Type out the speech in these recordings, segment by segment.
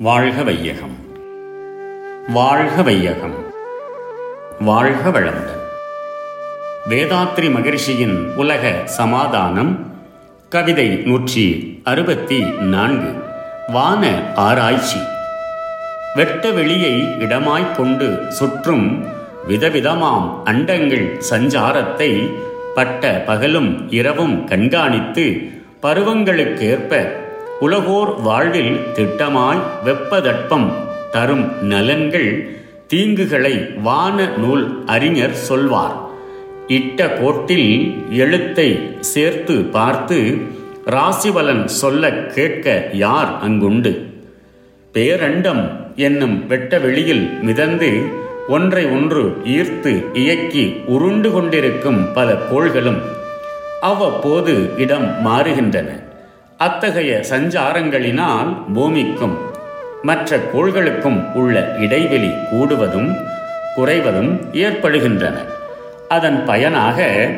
வாழ்க வையகம். வாழ்க வையகம். வாழ்க வளமுடன். வேதாத்ரி மகிழ்ச்சியின் உலக சமாதானம் கவிதை நூற்றி அறுபத்தி நான்கு வான ஆராய்ச்சி. வெட்ட வெளியை இடமாய்க் கொண்டு சுற்றும் விதவிதமாம் அண்டங்கள் சஞ்சாரத்தை பட்ட பகலும் இரவும் கண்காணித்து பருவங்களுக்கேற்ப உலகோர் வாழ்வில் திட்டமாய் வெப்பதட்பம் தரும் நலன்கள் தீங்குகளை வான நூல் அறிஞர் சொல்வார். இட்ட கோட்டில் எழுத்தை சேர்த்து பார்த்து ராசிபலன் சொல்ல கேட்க யார் அங்குண்டு? பேரண்டம் என்னும் வெட்ட வெளியில் மிதந்து ஒன்றை ஒன்று ஈர்த்து இயக்கி உருண்டு கொண்டிருக்கும் பல கோள்களும் அவ்வப்போது இடம் மாறுகின்றன. அத்தகைய சஞ்சாரங்களினால் பூமிக்கும் மற்ற கோள்களுக்கும் உள்ள இடைவெளி கூடுவதும் குறைவதும் ஏற்படுகின்றன. அதன் பயனாக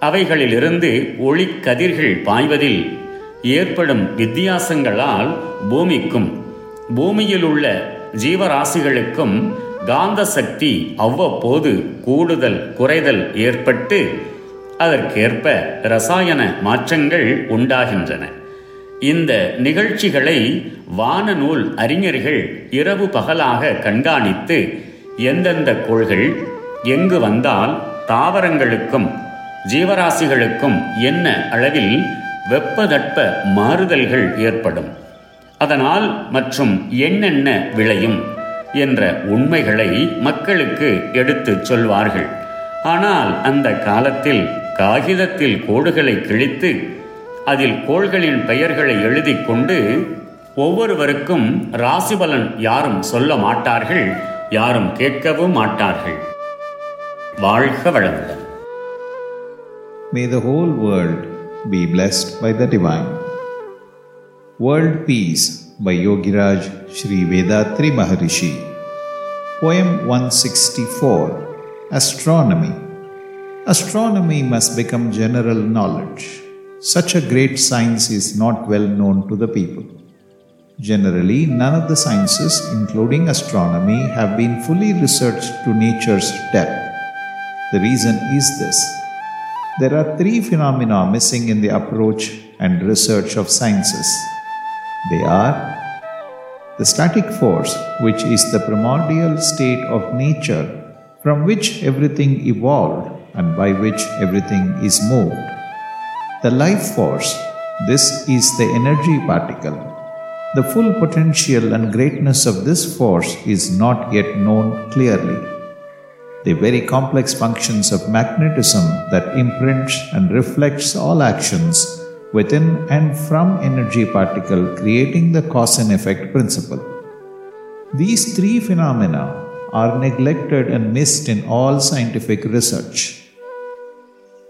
அவைகளிலிருந்து ஒளிக்கதிர்கள் பாய்வதில் ஏற்படும் வித்தியாசங்களால் பூமிக்கும் பூமியில் உள்ள ஜீவராசிகளுக்கும் காந்த சக்தி அவ்வப்போது கூடுதல் குறைதல் ஏற்பட்டு அதற்கேற்ப ரசாயன மாற்றங்கள் உண்டாகின்றன. இந்த நிகழ்ச்சிகளை வானநூல் அறிஞர்கள் இரவு பகலாக கண்காணித்து எந்தெந்த கோள்கள் எங்கு வந்தால் தாவரங்களுக்கும் ஜீவராசிகளுக்கும் என்ன அளவில் வெப்பதட்ப மாறுதல்கள் ஏற்படும். அதனால் மற்றும் என்னென்ன விளையும் என்ற உண்மைகளை மக்களுக்கு எடுத்துச் சொல்வார்கள். ஆனால் அந்த காலத்தில் காகிதத்தில் கோடுகளை கிழித்து அதில் கோள்களின் பெயர்களை எழுதி கொண்டு ஒவ்வொருவருக்கும் ராசிபலன் யாரும் சொல்ல மாட்டார்கள் யாரும் கேட்கவும் மாட்டார்கள் வாழ்க வளமுடன் May the whole world be blessed by the Divine. World Peace by Yogiraj Sri Vedatri Maharishi. Poem 164 Astronomy. Astronomy must become general knowledge. Such a great science is not well known to the people. Generally, none of the sciences, including astronomy, have been fully researched to nature's depth. The reason is this there are three phenomena missing in the approach and research of sciences. They are the static force, which is the primordial state of nature from which everything evolved and by which everything is moved. The life force, this is the energy particle. The full potential and greatness of this force is not yet known clearly the very complex functions of magnetism that imprints and reflects all actions within and from energy particle creating the cause and effect principle. These three phenomena are neglected and missed in all scientific research.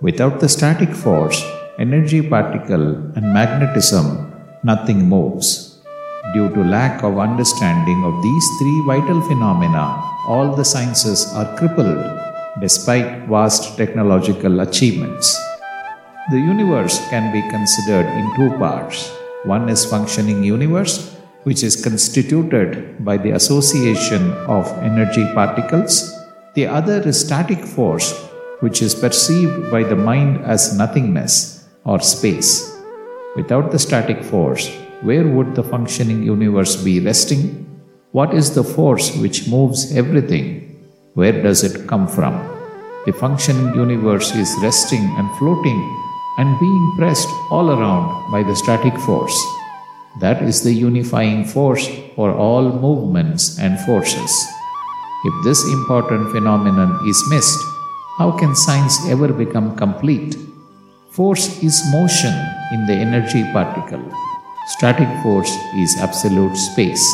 Without the static force, energy particle and magnetism, nothing moves. Due to lack of understanding of these three vital phenomena, all the sciences are crippled despite vast technological achievements. The universe can be considered in two parts. One is functioning universe, which is constituted by the association of energy particles. The other is static force, which is perceived by the mind as nothingness or space. Without the static force, where would the functioning universe be resting? What is the force which moves everything? Where does it come from? The functioning universe is resting and floating and being pressed all around by the static force. That is the unifying force for all movements and forces. If this important phenomenon is missed, how can science ever become complete? Force is motion in the energy particle. Static force is absolute space.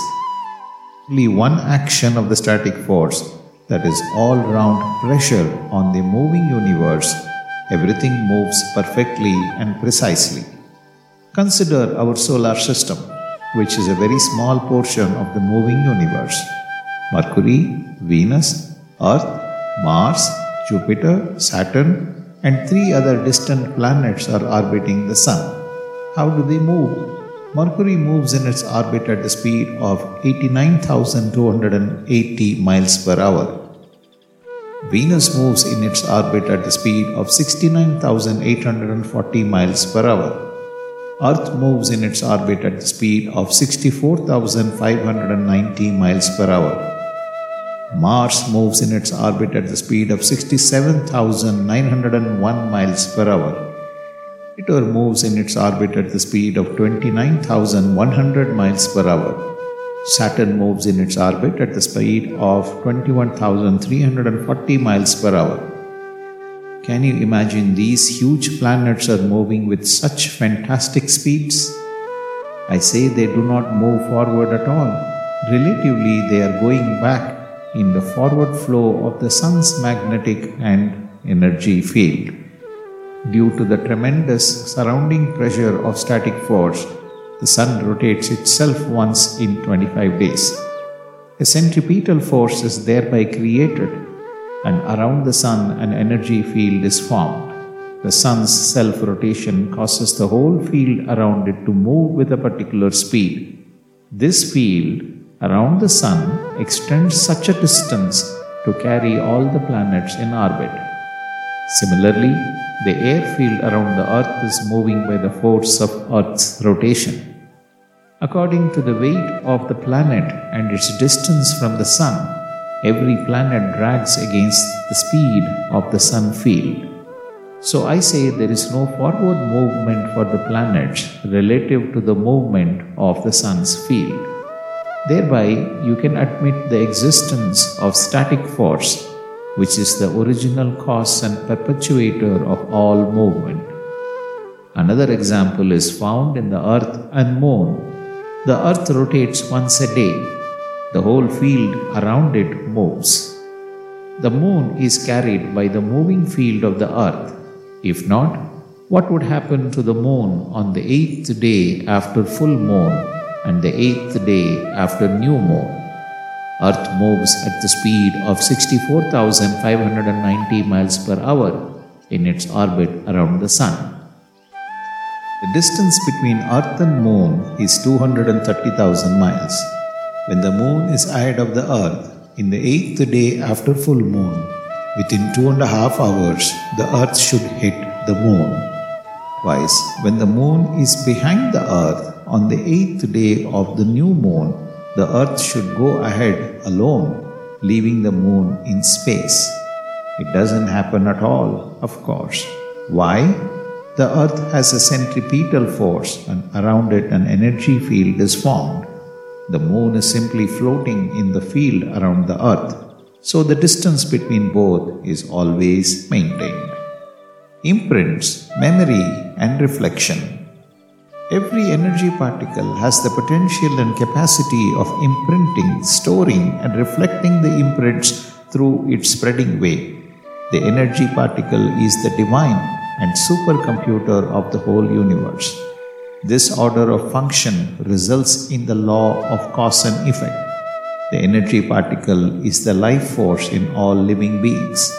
Only one action of the static force, that is all round pressure on the moving universe, everything moves perfectly and precisely. Consider our solar system, which is a very small portion of the moving universe. Mercury, Venus, Earth, Mars, Jupiter, Saturn, and three other distant planets are orbiting the Sun. How do they move? Mercury moves in its orbit at the speed of 89,280 miles per hour. Venus moves in its orbit at the speed of 69,840 miles per hour. Earth moves in its orbit at the speed of 64,590 miles per hour. Mars moves in its orbit at the speed of 67,901 miles per hour. Jupiter moves in its orbit at the speed of 29,100 miles per hour. Saturn moves in its orbit at the speed of 21,340 miles per hour. Can you imagine these huge planets are moving with such fantastic speeds? I say they do not move forward at all. Relatively, they are going back in the forward flow of the sun's magnetic and energy field. Due to the tremendous surrounding pressure of static force, the sun rotates itself once in 25 days. A centripetal force is thereby created, and around the sun, an energy field is formed. The sun's self rotation causes the whole field around it to move with a particular speed. This field around the sun extends such a distance to carry all the planets in orbit. Similarly, the airfield around the Earth is moving by the force of Earth's rotation. According to the weight of the planet and its distance from the Sun, every planet drags against the speed of the Sun field. So I say there is no forward movement for the planets relative to the movement of the Sun's field. Thereby, you can admit the existence of static force which is the original cause and perpetuator of all movement. Another example is found in the earth and moon. The earth rotates once a day. The whole field around it moves. The moon is carried by the moving field of the earth. If not, what would happen to the moon on the eighth day after full moon and the eighth day after new moon? Earth moves at the speed of 64,590 miles per hour in its orbit around the Sun. The distance between Earth and Moon is 230,000 miles. When the Moon is ahead of the Earth in the eighth day after full moon, within two and a half hours, the Earth should hit the Moon. Twice, when the Moon is behind the Earth on the eighth day of the new moon, the earth should go ahead alone, leaving the moon in space. It doesn't happen at all, of course. Why? The earth has a centripetal force and around it an energy field is formed. The moon is simply floating in the field around the earth, so the distance between both is always maintained. Imprints, memory, and reflection Every energy particle has the potential and capacity of imprinting, storing, and reflecting the imprints through its spreading way. The energy particle is the divine and supercomputer of the whole universe. This order of function results in the law of cause and effect. The energy particle is the life force in all living beings.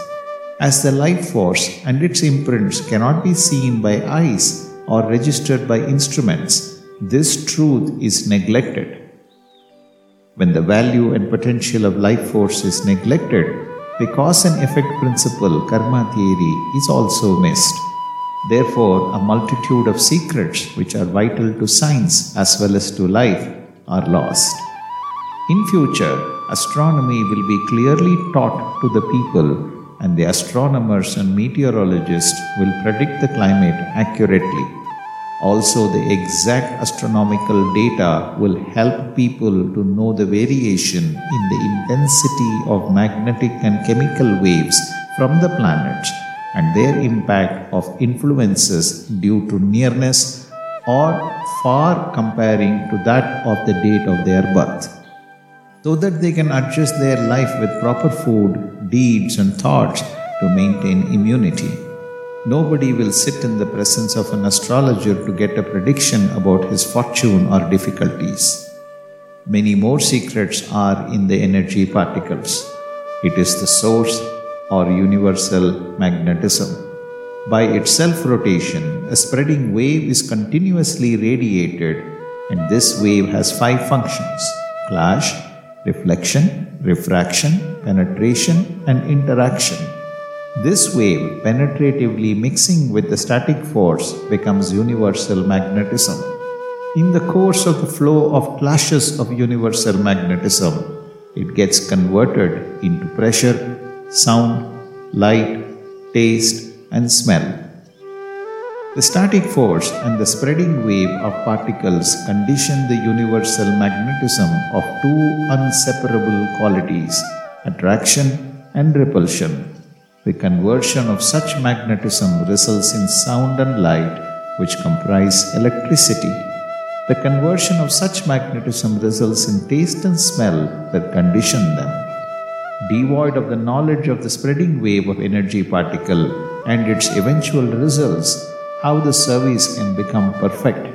As the life force and its imprints cannot be seen by eyes or registered by instruments, this truth is neglected. When the value and potential of life force is neglected, the cause and effect principle, karma theory, is also missed. Therefore, a multitude of secrets which are vital to science as well as to life are lost. In future, astronomy will be clearly taught to the people and the astronomers and meteorologists will predict the climate accurately. Also, the exact astronomical data will help people to know the variation in the intensity of magnetic and chemical waves from the planets and their impact of influences due to nearness or far comparing to that of the date of their birth. So that they can adjust their life with proper food, deeds, and thoughts to maintain immunity. Nobody will sit in the presence of an astrologer to get a prediction about his fortune or difficulties. Many more secrets are in the energy particles. It is the source or universal magnetism. By its self rotation, a spreading wave is continuously radiated And this wave has five functions clash, reflection, refraction, penetration, and interaction. This wave, penetratively mixing with the static force, becomes universal magnetism. In the course of the flow of clashes of universal magnetism, it gets converted into pressure, sound, light, taste, and smell. The static force and the spreading wave of particles condition the universal magnetism of two inseparable qualities attraction and repulsion. The conversion of such magnetism results in sound and light, which comprise electricity. The conversion of such magnetism results in taste and smell that condition them. Devoid of the knowledge of the spreading wave of energy particle and its eventual results, how the service can become perfect.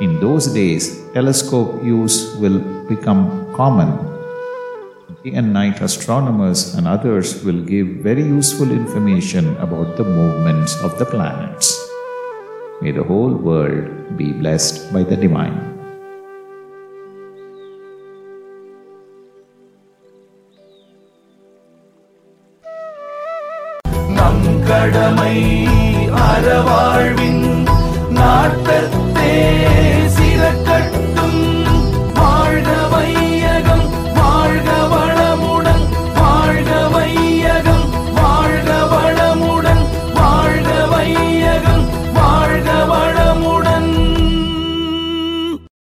In those days, telescope use will become common. Day and night astronomers and others will give very useful information about the movements of the planets. May the whole world be blessed by the Divine. நம் கடமை அறவாழ்வின் நாட்டத்தே சிறக்க